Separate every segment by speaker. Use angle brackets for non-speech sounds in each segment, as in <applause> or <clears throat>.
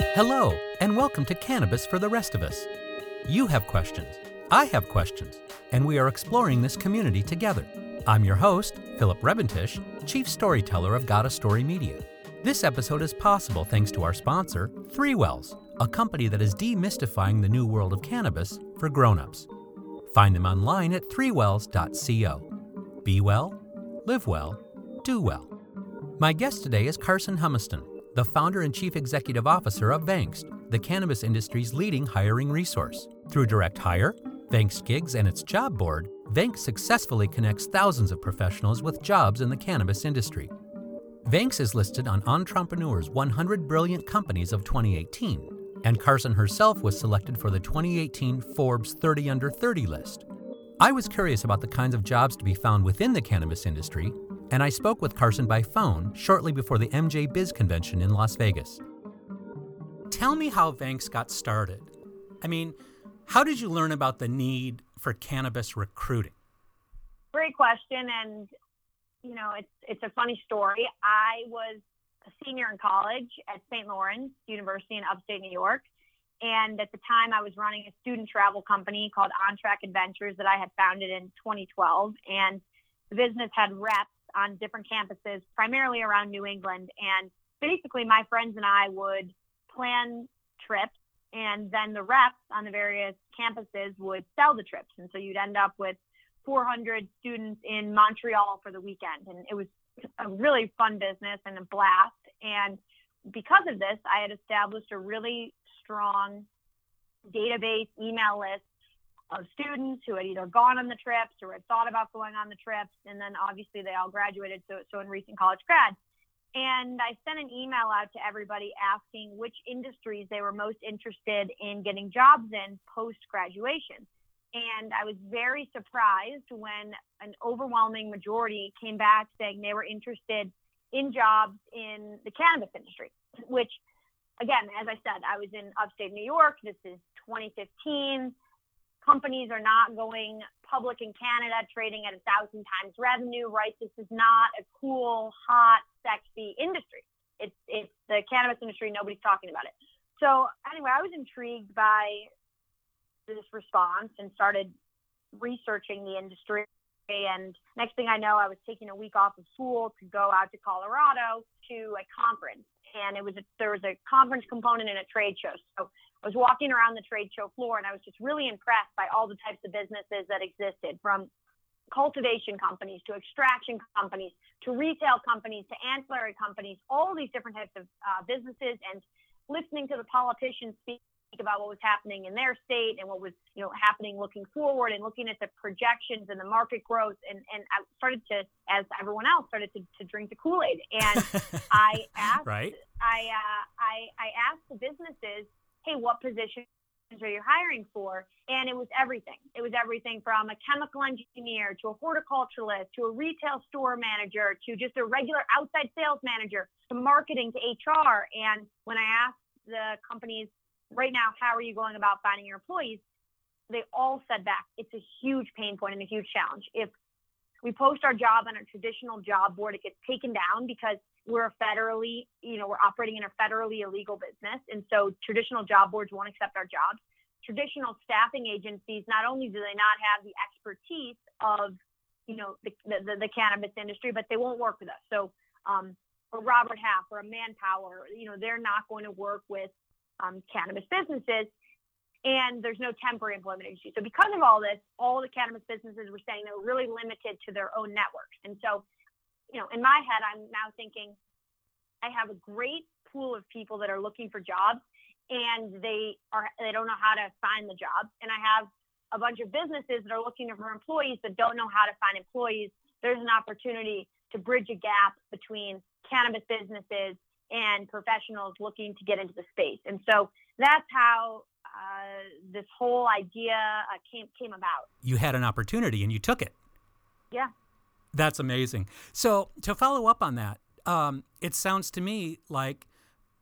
Speaker 1: Hello, and welcome to Cannabis for the Rest of Us. You have questions, I have questions, and we are exploring this community together. I'm your host, Philip Rebentish, Chief Storyteller of Got a Story Media. This episode is possible thanks to our sponsor, Three Wells, a company that is demystifying the new world of cannabis for grown-ups. Find them online at threewells.co. Be well, live well, do well. My guest today is Carson Humiston, the founder and chief executive officer of Vankst, the cannabis industry's leading hiring resource. Through direct hire, Vankst Gigs, and its job board, Vankst successfully connects thousands of professionals with jobs in the cannabis industry. Vankst is listed on Entrepreneur's 100 Brilliant Companies of 2018, and Carson herself was selected for the 2018 Forbes 30 Under 30 list. I was curious about the kinds of jobs to be found within the cannabis industry and I spoke with Carson by phone shortly before the MJ Biz convention in Las Vegas. Tell me how Vankst got started. I mean, how did you learn about the need for cannabis recruiting?
Speaker 2: Great question, and you know, it's it's a funny story. I was a senior in college at St. Lawrence University in upstate New York, and at the time, I was running a student travel company called On Track Adventures that I had founded in 2012, and the business had reps on different campuses, primarily around New England. And basically, my friends and I would plan trips, and then the reps on the various campuses would sell the trips. And so you'd end up with 400 students in Montreal for the weekend. And it was a really fun business and a blast. And because of this, I had established a really strong database email list of students who had either gone on the trips or had thought about going on the trips. And then obviously they all graduated, so, so in recent college grad. And I sent an email out to everybody asking which industries they were most interested in getting jobs in post graduation. And I was very surprised when an overwhelming majority came back saying they were interested in jobs in the cannabis industry, which, again, as I said, I was in upstate New York. This is 2015 companies are not going public in Canada, trading at a thousand times revenue, right? This is not a cool, hot, sexy industry. It's it's the cannabis industry. Nobody's talking about it. So anyway, I was intrigued by this response and started researching the industry. And next thing I know, I was taking a week off of school to go out to Colorado to a conference. And it was a, there was a conference component and a trade show. So I was walking around the trade show floor and I was just really impressed by all the types of businesses that existed from cultivation companies to extraction companies to retail companies to ancillary companies, all these different types of uh, businesses and listening to the politicians speak about what was happening in their state and what was you know happening looking forward and looking at the projections and the market growth and and I started to as everyone else started to, to drink the Kool-Aid and <laughs> I asked
Speaker 1: right.
Speaker 2: I uh, I I asked the businesses hey, what positions are you hiring for? And it was everything. It was everything from a chemical engineer to a horticulturalist to a retail store manager to just a regular outside sales manager to marketing to HR. And when I asked the companies right now, how are you going about finding your employees? They all said back, it's a huge pain point and a huge challenge. If we post our job on a traditional job board, it gets taken down because we're a federally, you know, we're operating in a federally illegal business. And so traditional job boards won't accept our jobs. Traditional staffing agencies, not only do they not have the expertise of, you know, the, the, the cannabis industry, but they won't work with us. So, um, Robert Half or a Manpower, you know, they're not going to work with um, cannabis businesses. And there's no temporary employment agency. So because of all this, all the cannabis businesses were saying they were really limited to their own networks. And so you know, in my head, I'm now thinking I have a great pool of people that are looking for jobs and they are they don't know how to find the jobs and I have a bunch of businesses that are looking for employees that don't know how to find employees. There's an opportunity to bridge a gap between cannabis businesses and professionals looking to get into the space. And so that's how uh, this whole idea uh, came came about.
Speaker 1: You had an opportunity and you took it.
Speaker 2: Yeah
Speaker 1: that's amazing. So to follow up on that, um, it sounds to me like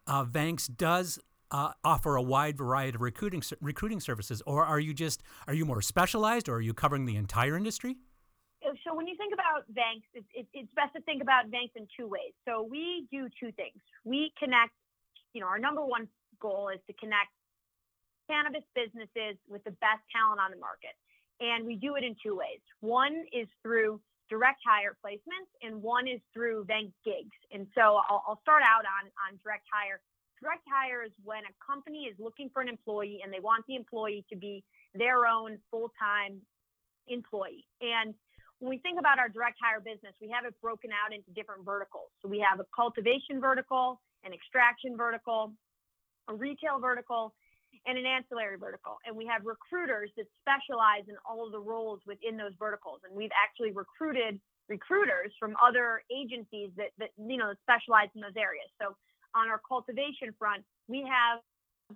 Speaker 1: uh, Vankst does uh, offer a wide variety of recruiting recruiting services, or are you just are you more specialized, or are you covering the entire industry?
Speaker 2: Uh, so when you think about Vankst, it's, it, it's best to think about Vankst in two ways. So we do two things. We connect, you know, our number one goal is to connect cannabis businesses with the best talent on the market. And we do it in two ways. One is through direct hire placements, and one is through Vankst gigs. And so I'll, I'll start out on, on direct hire. Direct hire is when a company is looking for an employee and they want the employee to be their own full time employee. And when we think about our direct hire business, we have it broken out into different verticals. So we have a cultivation vertical, an extraction vertical, a retail vertical, and an ancillary vertical. And we have recruiters that specialize in all of the roles within those verticals. And we've actually recruited recruiters from other agencies that, that you know specialize in those areas. So on our cultivation front, we have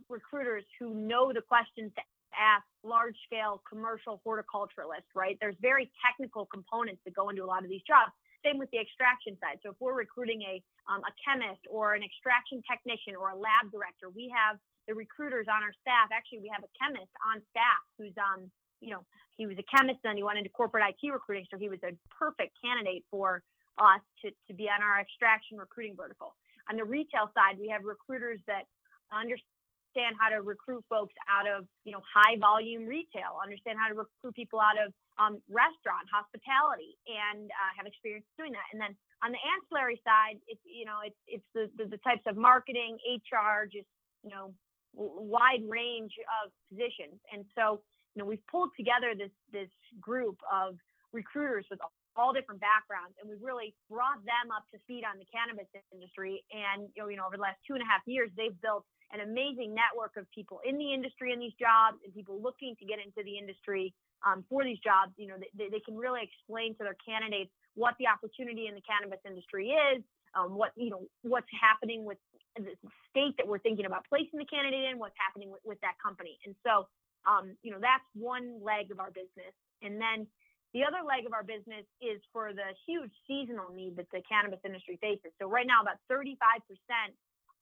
Speaker 2: recruiters who know the questions to ask large scale commercial horticulturalists, right? There's very technical components that go into a lot of these jobs. Same with the extraction side. So if we're recruiting a, um, a chemist or an extraction technician or a lab director, we have the recruiters on our staff. Actually, we have a chemist on staff who's, um, you know, he was a chemist and he went into corporate IT recruiting. So he was a perfect candidate for us to, to be on our extraction recruiting vertical. On the retail side, we have recruiters that understand how to recruit folks out of you know high volume retail understand how to recruit people out of um, restaurant hospitality and uh, have experience doing that and then on the ancillary side it's you know it's it's the, the, the types of marketing hr just you know wide range of positions and so you know we've pulled together this this group of recruiters with all different backgrounds and we've really brought them up to speed on the cannabis industry and you know, you know over the last two and a half years they've built an amazing network of people in the industry in these jobs and people looking to get into the industry um, for these jobs. You know, they, they can really explain to their candidates what the opportunity in the cannabis industry is, um, what you know, what's happening with the state that we're thinking about placing the candidate in, what's happening with, with that company. And so, um, you know, that's one leg of our business. And then the other leg of our business is for the huge seasonal need that the cannabis industry faces. So right now, about 35%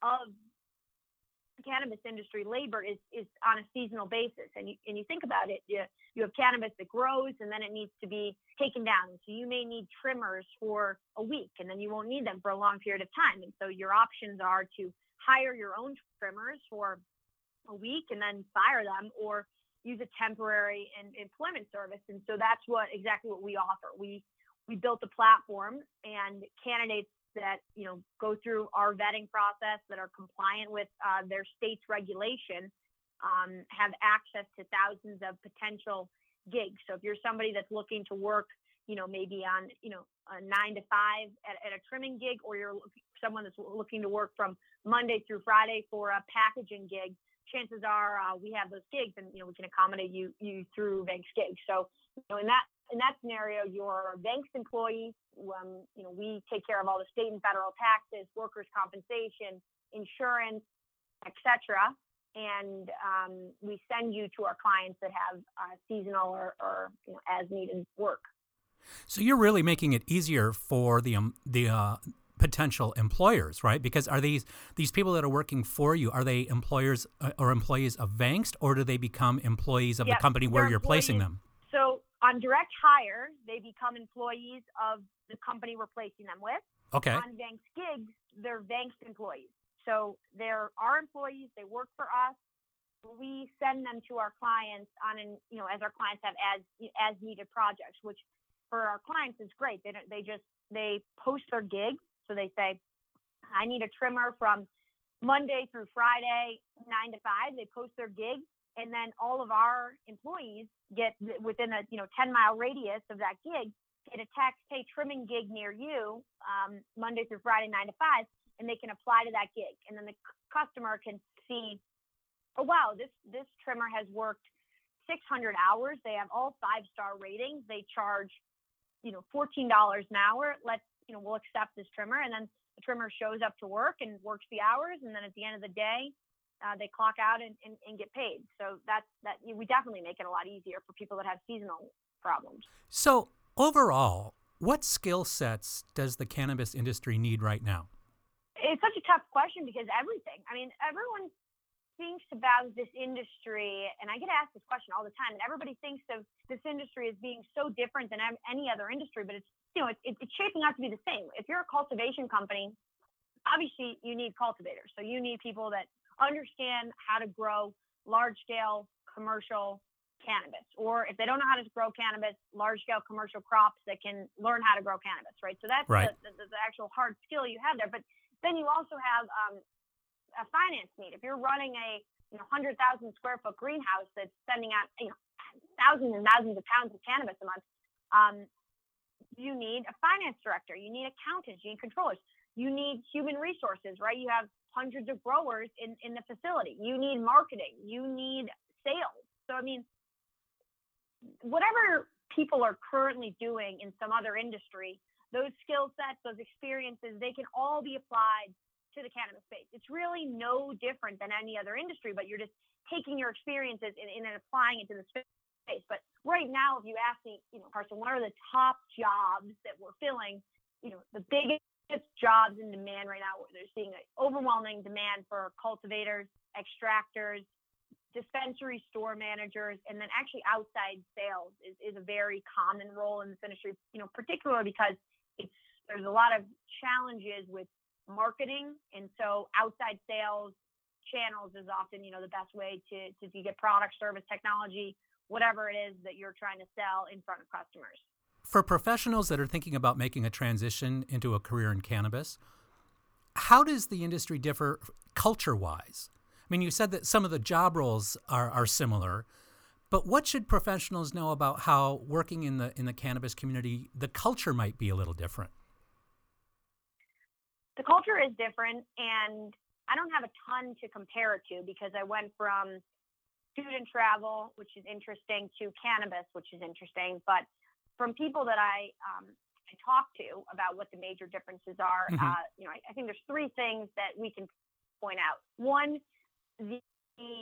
Speaker 2: of cannabis industry labor is is on a seasonal basis. And you, and you think about it you, you have cannabis that grows and then it needs to be taken down. So you may need trimmers for a week and then you won't need them for a long period of time. And so your options are to hire your own trimmers for a week and then fire them or use a temporary and employment service. And so that's what exactly what we offer. We we built a platform and candidates that you know go through our vetting process that are compliant with uh, their state's regulation um, have access to thousands of potential gigs. So if you're somebody that's looking to work, you know, maybe on you know a nine to five at, at a trimming gig, or you're someone that's looking to work from Monday through Friday for a packaging gig, chances are uh, we have those gigs, and you know we can accommodate you you through Vankst gigs. So you know in that in that scenario, your Vankst employee, um, you know, we take care of all the state and federal taxes, workers' compensation, insurance, etc. And um, we send you to our clients that have uh, seasonal or, or you know, as needed work.
Speaker 1: So you're really making it easier for the um, the uh, potential employers, right? Because are these these people that are working for you are they employers uh, or employees of Vankst, or do they become employees of
Speaker 2: yep,
Speaker 1: the company where you're placing them?
Speaker 2: On direct hire, they become employees of the company we're placing them with.
Speaker 1: Okay.
Speaker 2: On Vankst gigs, they're Vankst employees. So they're our employees. They work for us. We send them to our clients on an, you know, as our clients have as as needed projects, which for our clients is great. They don't, they just they post their gigs. So they say, I need a trimmer from Monday through Friday, nine to five. They post their gigs and then all of our employees get within a you know 10 mile radius of that gig get a text hey trimming gig near you um, monday through friday 9 to 5 and they can apply to that gig. And then the c- customer can see oh wow this this trimmer has worked 600 hours. They have all five star ratings. They charge you know $14 an hour. Let's you know we'll accept this trimmer. And then the trimmer shows up to work and works the hours. And then at the end of the day uh, they clock out and, and, and, get paid. So that's that we definitely make it a lot easier for people that have seasonal problems.
Speaker 1: So overall, what skill sets does the cannabis industry need right now?
Speaker 2: It's such a tough question because everything. I mean, everyone thinks about this industry, and I get asked this question all the time, and everybody thinks of this industry as being so different than any other industry, but it's you know it's, it's shaping out to be the same. If you're a cultivation company, obviously you need cultivators, so you need people that understand how to grow large scale commercial cannabis, or if they don't know how to grow cannabis, large scale commercial crops that can learn how to grow cannabis, right? So that's
Speaker 1: right.
Speaker 2: the, the, the, actual hard skill you have there. But then you also have um, a finance need. If you're running a you know 100,000 square foot greenhouse that's sending out you know thousands and thousands of pounds of cannabis a month, um, you need a finance director, you need accountants, you need controllers, you need human resources, right? You have hundreds of growers in, in the facility. You need marketing, you need sales. So I mean, whatever people are currently doing in some other industry, those skill sets, those experiences, they can all be applied to the cannabis space. It's really no different than any other industry, but you're just taking your experiences and, and applying it to the space. But right now, if you ask me, you know, Carson, what are the top jobs that we're filling? You know, the biggest jobs in demand right now, they're seeing an overwhelming demand for cultivators, extractors, dispensary store managers, and then actually outside sales is, is a very common role in this industry, you know, particularly because it's there's a lot of challenges with marketing. And so outside sales channels is often, you know, the best way to, to get product, service, technology, whatever it is that you're trying to sell in front of customers.
Speaker 1: For professionals that are thinking about making a transition into a career in cannabis, how does the industry differ culture wise? I mean, you said that some of the job roles are, are similar, but what should professionals know about how working in the in the cannabis community, the culture might be a little different?
Speaker 2: The culture is different, and I don't have a ton to compare it to because I went from student travel, which is interesting, to cannabis, which is interesting. But from people that I um, I talk to about what the major differences are, mm-hmm. uh, you know, I, I, think there's three things that we can point out. One the, the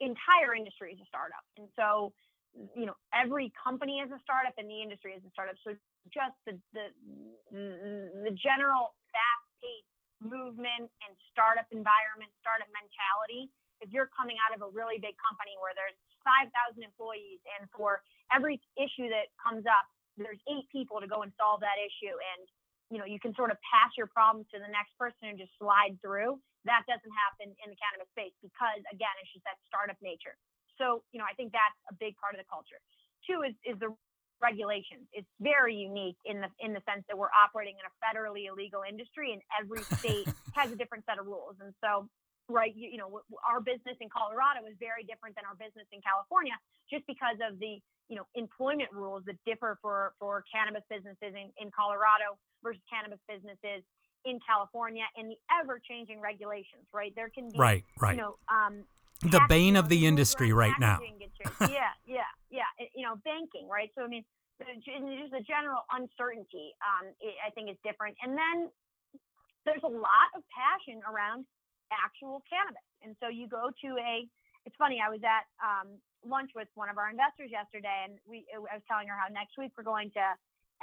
Speaker 2: entire industry is a startup. And so, you know, every company is a startup and the industry is a startup. So just the, the, the general fast paced movement and startup environment, startup mentality, if you're coming out of a really big company where there's 5,000 employees and for every issue that comes up, there's eight people to go and solve that issue. And, you know, you can sort of pass your problems to the next person and just slide through. That doesn't happen in the cannabis space because, again, it's just that startup nature. So, you know, I think that's a big part of the culture. Two is, is the regulations. It's very unique in the in the sense that we're operating in a federally illegal industry, and every <laughs> state has a different set of rules. And so, right, you, you know, our business in Colorado is very different than our business in California, just because of the you know employment rules that differ for for cannabis businesses in, in Colorado versus cannabis businesses in California and the ever changing regulations, right? There can be,
Speaker 1: right, right.
Speaker 2: you know, um,
Speaker 1: the bane of the industry right now.
Speaker 2: yeah, yeah, yeah. It, you know, banking, right? So, I mean, just the general uncertainty, um, I think is different. And then there's a lot of passion around actual cannabis. And so you go to a, it's funny, I was at um, lunch with one of our investors yesterday, and we, I was telling her how next week we're going to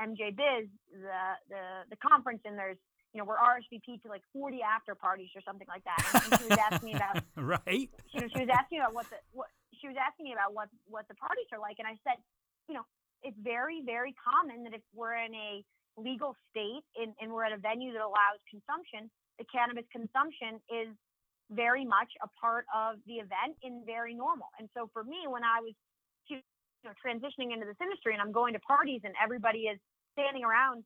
Speaker 2: MJ Biz, the, the, the conference, and there's you know, we're RSVP to like 40 after parties or something like that. And, she was asking me about, <laughs>
Speaker 1: right?
Speaker 2: Know, she was asking about what the, what, she was asking me about what, what the parties are like. And I said, you know, it's very, very common that if we're in a legal state and, and we're at a venue that allows consumption, the cannabis consumption is very much a part of the event and very normal. And so for me, when I was you know, transitioning into this industry and I'm going to parties and everybody is standing around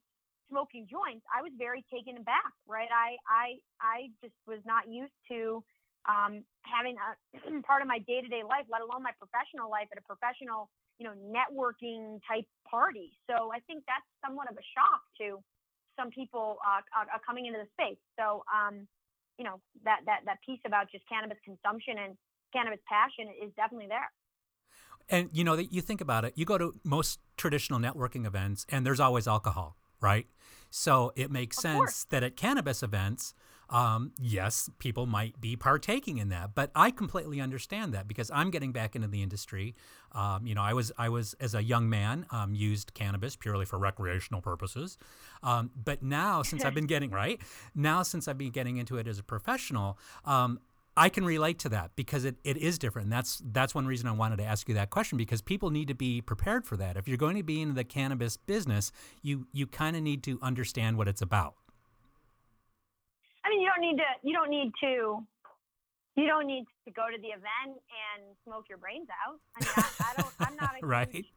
Speaker 2: smoking joints, I was very taken aback, right? I I I just was not used to um, having a <clears throat> part of my day to day life, let alone my professional life, at a professional, you know, networking type party. So I think that's somewhat of a shock to some people uh, uh, coming into the space. So um, you know that that that piece about just cannabis consumption and cannabis passion is definitely there.
Speaker 1: And you know, that you think about it. You go to most traditional networking events, and there's always alcohol, right? So it makes
Speaker 2: of
Speaker 1: sense
Speaker 2: course.
Speaker 1: that at cannabis events, um, yes, people might be partaking in that, but I completely understand that because I'm getting back into the industry. Um, you know, I was I was as a young man um, used cannabis purely for recreational purposes, um, but now <laughs> since I've been getting right now since I've been getting into it as a professional, um, I can relate to that because it, it is different. And that's that's one reason I wanted to ask you that question because people need to be prepared for that. If you're going to be in the cannabis business, you you kind of need to understand what it's about.
Speaker 2: I mean, you don't need to you don't need to you don't need to go to the event and smoke your brains out. I mean, I, I don't. I'm not a <laughs>
Speaker 1: right.
Speaker 2: Huge,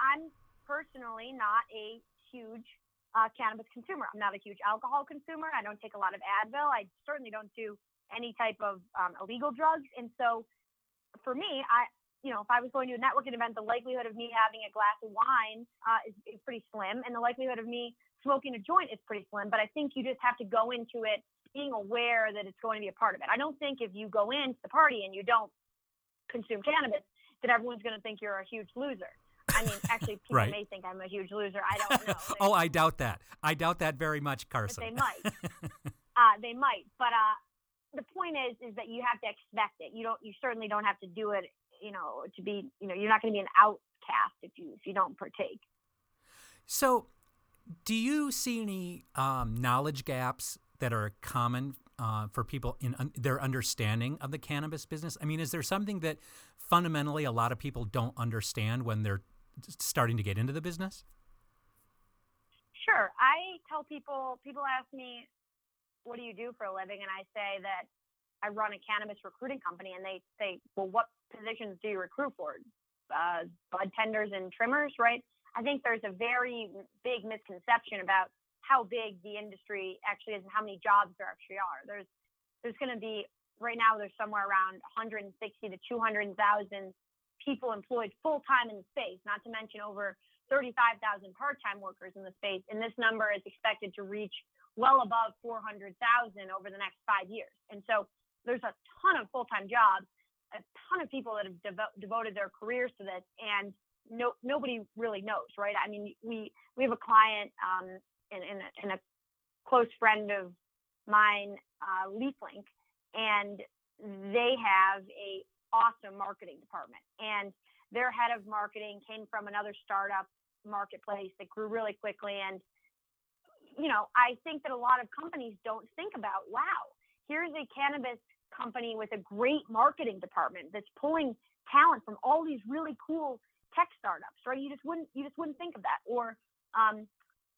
Speaker 2: I'm personally not a huge uh, cannabis consumer. I'm not a huge alcohol consumer. I don't take a lot of Advil. I certainly don't do any type of um, illegal drugs. And so, for me, I you know, if I was going to a networking event, the likelihood of me having a glass of wine uh, is, is pretty slim, and the likelihood of me smoking a joint is pretty slim. But I think you just have to go into it being aware that it's going to be a part of it. I don't think if you go into the party and you don't consume cannabis, that everyone's going to think you're a huge loser. I mean, actually, people
Speaker 1: right.
Speaker 2: may think I'm a huge loser. I don't know. <laughs>
Speaker 1: oh, I doubt that. I doubt that very much, Carson.
Speaker 2: But they might. <laughs> uh, they might. But uh, the point is, is that you have to expect it. You don't. You certainly don't have to do it. You know, to be. You know, you're not going to be an outcast if you if you don't partake.
Speaker 1: So, do you see any um, knowledge gaps that are common uh, for people in un- their understanding of the cannabis business? I mean, is there something that fundamentally a lot of people don't understand when they're starting to get into the business?
Speaker 2: Sure. I tell people, people ask me, what do you do for a living? And I say that I run a cannabis recruiting company. And they say, well, what positions do you recruit for? Uh, bud tenders and trimmers, right? I think there's a very big misconception about how big the industry actually is and how many jobs there actually are. There's there's going to be right now there's somewhere around 160 to 200,000 people employed full time in the space, not to mention over 35,000 part time workers in the space, and this number is expected to reach well above 400,000 over the next five years. And so there's a ton of full time jobs, a ton of people that have devo- devoted their careers to this, and no nobody really knows, right? I mean, we we have a client um, and, and, a, and a close friend of mine, uh, LeafLink, and they have a awesome marketing department. And their head of marketing came from another startup marketplace that grew really quickly. And, you know, I think that a lot of companies don't think about, wow, here's a cannabis company with a great marketing department that's pulling talent from all these really cool tech startups, right? You just wouldn't you just wouldn't think of that. Or um,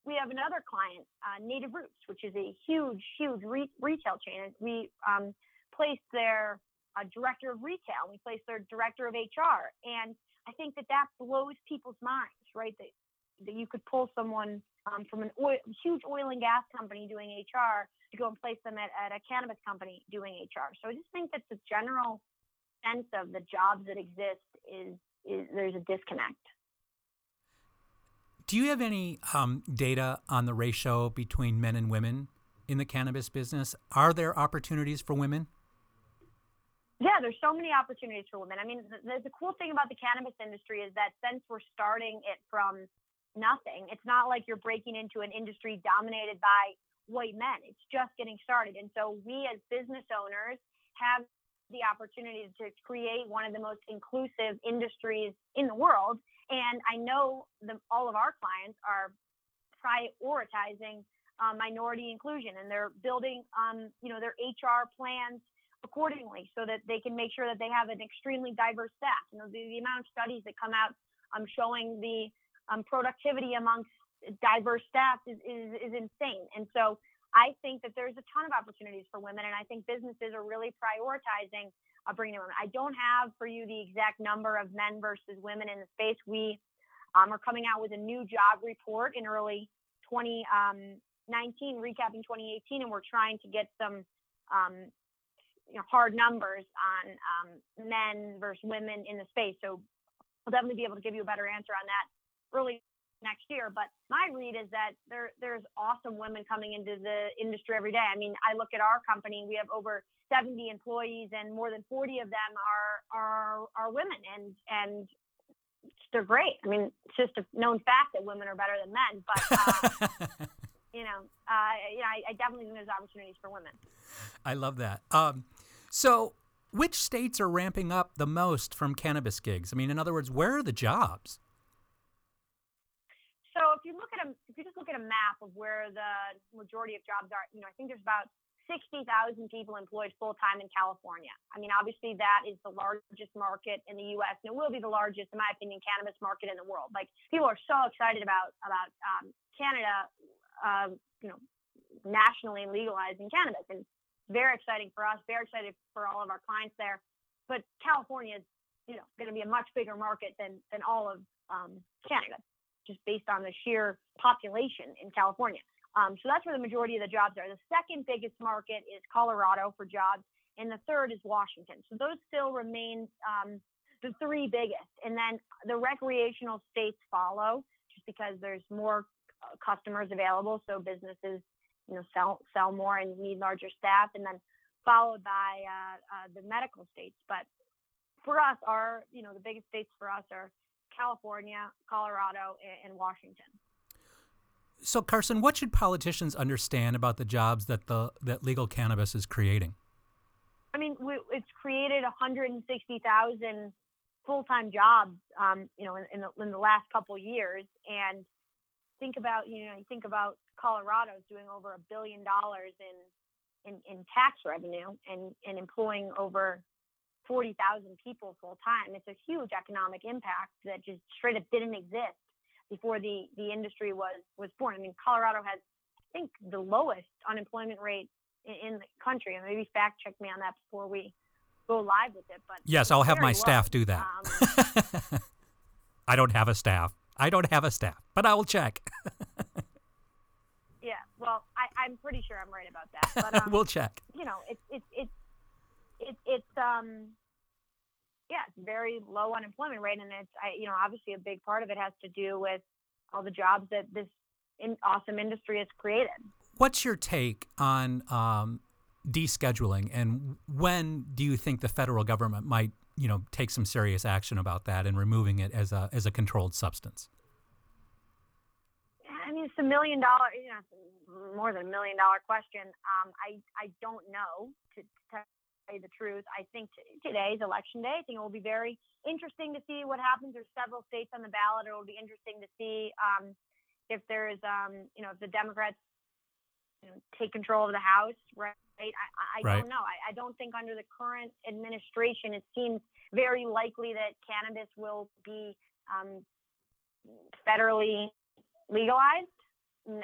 Speaker 2: we have another client, uh, Native Roots, which is a huge, huge re- retail chain. We um, placed their uh, director of retail. We placed their director of HR, and I think that that blows people's minds, right? That that you could pull someone um, from an oil, huge oil and gas company doing HR to go and place them at, at a cannabis company doing HR. So I just think that the general sense of the jobs that exist is, is there's a disconnect.
Speaker 1: Do you have any um, data on the ratio between men and women in the cannabis business? Are there opportunities for women?
Speaker 2: Yeah, there's so many opportunities for women. I mean, the, the cool thing about the cannabis industry is that since we're starting it from nothing, it's not like you're breaking into an industry dominated by white men. It's just getting started. And so we as business owners have the opportunity to create one of the most inclusive industries in the world and I know the, all of our clients are prioritizing uh, minority inclusion, and they're building, um, you know, their HR plans accordingly so that they can make sure that they have an extremely diverse staff. You know, the, the amount of studies that come out um, showing the um, productivity amongst diverse staff is, is, is insane. And so I think that there's a ton of opportunities for women, and I think businesses are really prioritizing uh, bringing women. I don't have for you the exact number of men versus women in the space. We um, are coming out with a new job report in early 2019, um, recapping 2018, and we're trying to get some um, you know, hard numbers on um, men versus women in the space. So we'll definitely be able to give you a better answer on that early next year. But my read is that there there's awesome women coming into the industry every day. I mean, I look at our company, we have over 70 employees and more than 40 of them are are are women and and they're great. I mean, it's just a known fact that women are better than men, but uh, <laughs> you know, uh, you know, I, I, definitely think there's opportunities for women.
Speaker 1: I love that. Um, so, which states are ramping up the most from cannabis gigs? I mean, in other words, where are the jobs?
Speaker 2: So, if you look at a, if you just look at a map of where the majority of jobs are, you know, I think there's about 60,000 people employed full time in California. I mean, obviously, that is the largest market in the U.S. and it will be the largest, in my opinion, cannabis market in the world. Like people are so excited about about um, Canada, uh, you know, nationally legalizing cannabis, and very exciting for us, very excited for all of our clients there. But California is, you know, going to be a much bigger market than than all of um, Canada, just based on the sheer population in California. Um, so that's where the majority of the jobs are. The second biggest market is Colorado for jobs, and the third is Washington. So those still remain um, the three biggest. And then the recreational states follow, just because there's more uh, customers available, so businesses you know sell sell more and need larger staff, and then followed by uh, uh, the medical states. But for us, our you know the biggest states for us are California, Colorado, and, Washington.
Speaker 1: So, Carson, what should politicians understand about the jobs that the that legal cannabis is creating?
Speaker 2: I mean, we, it's created 160,000 full-time jobs, um, you know, in, in, the, in the last couple years. And think about, you know, you think about Colorado's doing over a billion dollars in, in, in tax revenue and, and employing over 40,000 people full time. It's a huge economic impact that just straight up didn't exist before the, the industry was, was born. I mean, Colorado has, I think, the lowest unemployment rate in, in the country. And maybe fact check me on that before we go live with it. But
Speaker 1: yes, I'll have my low. staff do that. Um, <laughs> I don't have a staff. I don't have a staff, but I will check. <laughs>
Speaker 2: yeah, well, I, am pretty sure I'm right about that. But <laughs> um,
Speaker 1: we'll check.
Speaker 2: You know, it's it's it's it, it's um yeah, it's very low unemployment rate, and it's I, you know obviously a big part of it has to do with all the jobs that this in, awesome industry has created.
Speaker 1: What's your take on um, descheduling, and when do you think the federal government might you know take some serious action about that and removing it as a as a controlled substance?
Speaker 2: I mean, it's a million dollar, you know, more than a million dollar question. Um, I I don't know to, to tell you the truth. I think t- today's election day. I think it will be very interesting to see what happens. There's several states on the ballot. It will be interesting to see um, if there's, um, you know, if the Democrats you know, take control of the House, right? I, I right. don't know. I, I don't think under the current administration, it seems very likely that cannabis will be um, federally legalized.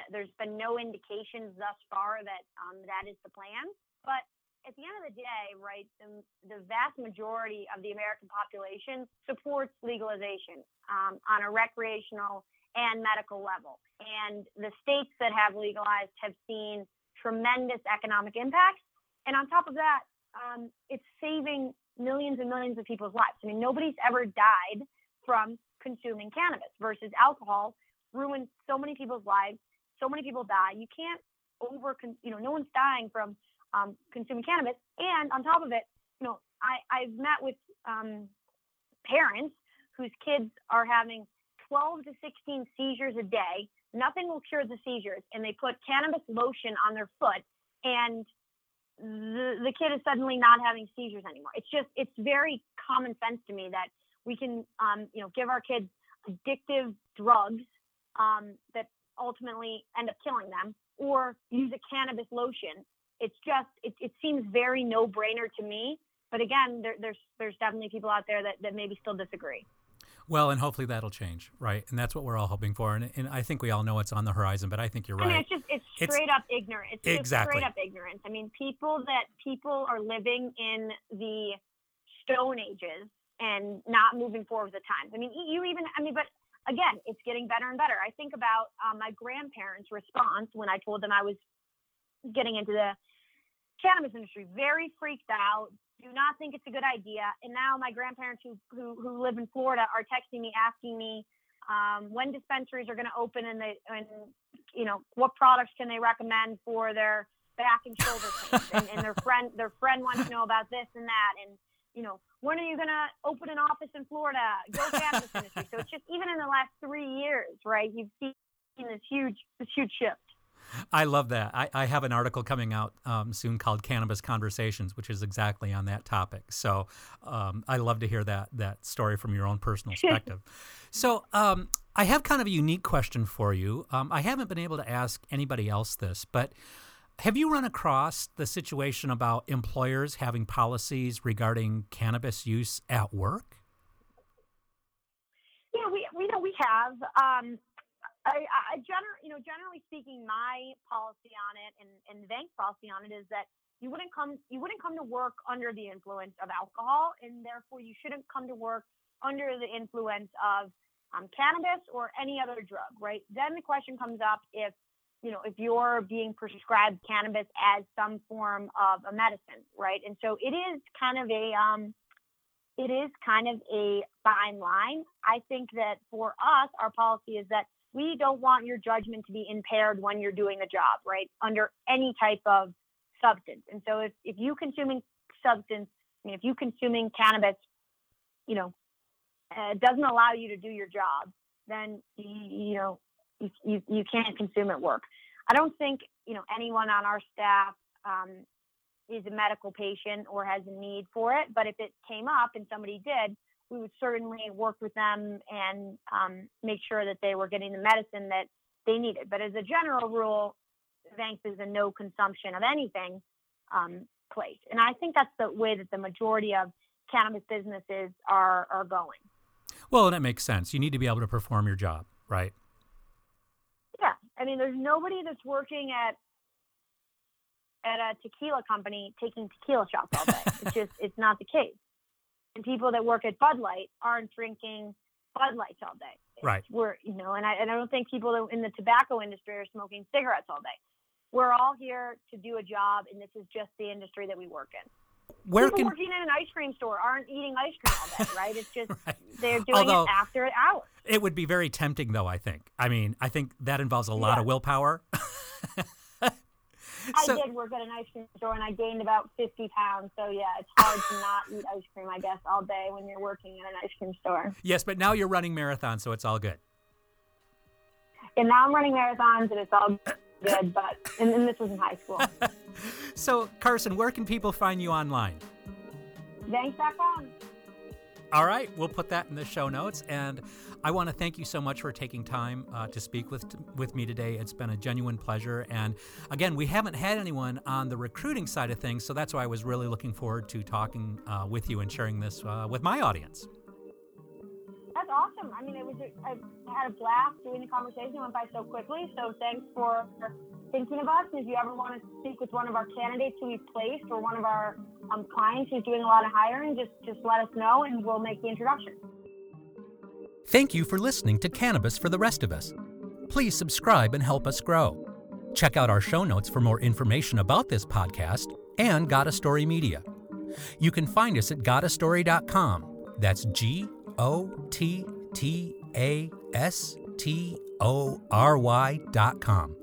Speaker 2: There's been no indications thus far that um, that is the plan. But at the end of the day, right, the, the vast majority of the American population supports legalization um, on a recreational and medical level. And the states that have legalized have seen tremendous economic impacts. And on top of that, um, it's saving millions and millions of people's lives. I mean, nobody's ever died from consuming cannabis versus alcohol ruins so many people's lives. So many people die. You can't over, you know, no one's dying from um, consuming cannabis. And on top of it, you know, I, I've met with um, parents whose kids are having 12 to 16 seizures a day. Nothing will cure the seizures, and they put cannabis lotion on their foot, and the, the kid is suddenly not having seizures anymore. It's just, it's very common sense to me that we can, um, you know, give our kids addictive drugs um, that ultimately end up killing them, or use a cannabis lotion it's just it, it seems very no brainer to me. But again, there, there's there's definitely people out there that, that maybe still disagree.
Speaker 1: Well, and hopefully that'll change, right? And that's what we're all hoping for. And, and I think we all know it's on the horizon, but I think you're right. I
Speaker 2: mean, it's just it's straight it's, up ignorance. It's exactly. straight up ignorance. I mean, people that people are living in the stone ages and not moving forward with the times. I mean, you even I mean, but again, it's getting better and better. I think about um, my grandparents' response when I told them I was getting into the cannabis industry, very freaked out. Do not think it's a good idea. And now my grandparents who who, who live in Florida are texting me asking me um, when dispensaries are going to open and they and you know what products can they recommend for their back and shoulder pain. and, and their <laughs> friend their friend wants to know about this and that and you know, when are you going to open an office in Florida? Go cannabis industry. So it's just even in the last three years, right? You've seen this huge, this huge shift.
Speaker 1: I love that. I, I have an article coming out um, soon called Cannabis Conversations, which is exactly on that topic. So um, I love to hear that that story from your own personal perspective. <laughs> so um, I have kind of a unique question for you. Um, I haven't been able to ask anybody else this, but have you run across the situation about employers having policies regarding cannabis use at work?
Speaker 2: Yeah, we we know we have. I, I you know, generally speaking, my policy on it and, and the Vankst policy on it is that you wouldn't come you wouldn't come to work under the influence of alcohol, and therefore you shouldn't come to work under the influence of um, cannabis or any other drug, right? Then the question comes up if you know if you're being prescribed cannabis as some form of a medicine, right? And so it is kind of a um, it is kind of a fine line. I think that for us, our policy is that we don't want your judgment to be impaired when you're doing the job, right? Under any type of substance. And so if, if you consuming substance, I mean, if you consuming cannabis, you know, uh, doesn't allow you to do your job, then you, you know, you, you, you can't consume at work. I don't think, you know, anyone on our staff um, is a medical patient or has a need for it. But if it came up and somebody did, we would certainly work with them and um, make sure that they were getting the medicine that they needed. But as a general rule, Vankst is a no consumption of anything um, place. And I think that's the way that the majority of cannabis businesses are, are going.
Speaker 1: Well, and that makes sense. You need to be able to perform your job, right?
Speaker 2: Yeah. I mean, there's nobody that's working at at a tequila company taking tequila shots all day. it's just <laughs> it's not the case and people that work at Bud Light aren't drinking Bud Lights all day.
Speaker 1: Right.
Speaker 2: We're, you know, and I, and I don't think people in the tobacco industry are smoking cigarettes all day. We're all here to do a job, and this is just the industry that we work in.
Speaker 1: Where
Speaker 2: people
Speaker 1: can
Speaker 2: working in an ice cream store aren't eating ice cream all day, right? It's just <laughs>
Speaker 1: right.
Speaker 2: they're doing
Speaker 1: Although,
Speaker 2: it after hours.
Speaker 1: It would be very tempting, though. I think. I mean, I think that involves a lot
Speaker 2: Yeah.
Speaker 1: of willpower. <laughs>
Speaker 2: I
Speaker 1: So-
Speaker 2: did work at an ice cream store, and I gained about 50 pounds. So yeah, it's hard to not eat ice cream, I guess, all day when you're working in an ice cream store.
Speaker 1: yes, but now you're running marathons, so it's all good.
Speaker 2: And now I'm running marathons, and it's all good. But and, and this was in high school. <laughs>
Speaker 1: So, Carson, where can people find you online?
Speaker 2: Vankst.com.
Speaker 1: All right, we'll put that in the show notes. And I want to thank you so much for taking time uh, to speak with with me today. It's been a genuine pleasure. And again, we haven't had anyone on the recruiting side of things, so that's why I was really looking forward to talking uh, with you and sharing this uh, with my audience.
Speaker 2: That's awesome. I mean, it was I had a blast doing the conversation. It went by so quickly. So thanks for thinking of us. If you ever want to speak with one of our candidates who we've placed or one of our um, clients who's doing a lot of hiring, just just let us know and we'll make the introduction.
Speaker 1: Thank you for listening to Cannabis for the Rest of Us. Please subscribe and help us grow. Check out our show notes for more information about this podcast and Got a Story Media. You can find us at gottastory.com. That's G O T T A S T O R Y.com.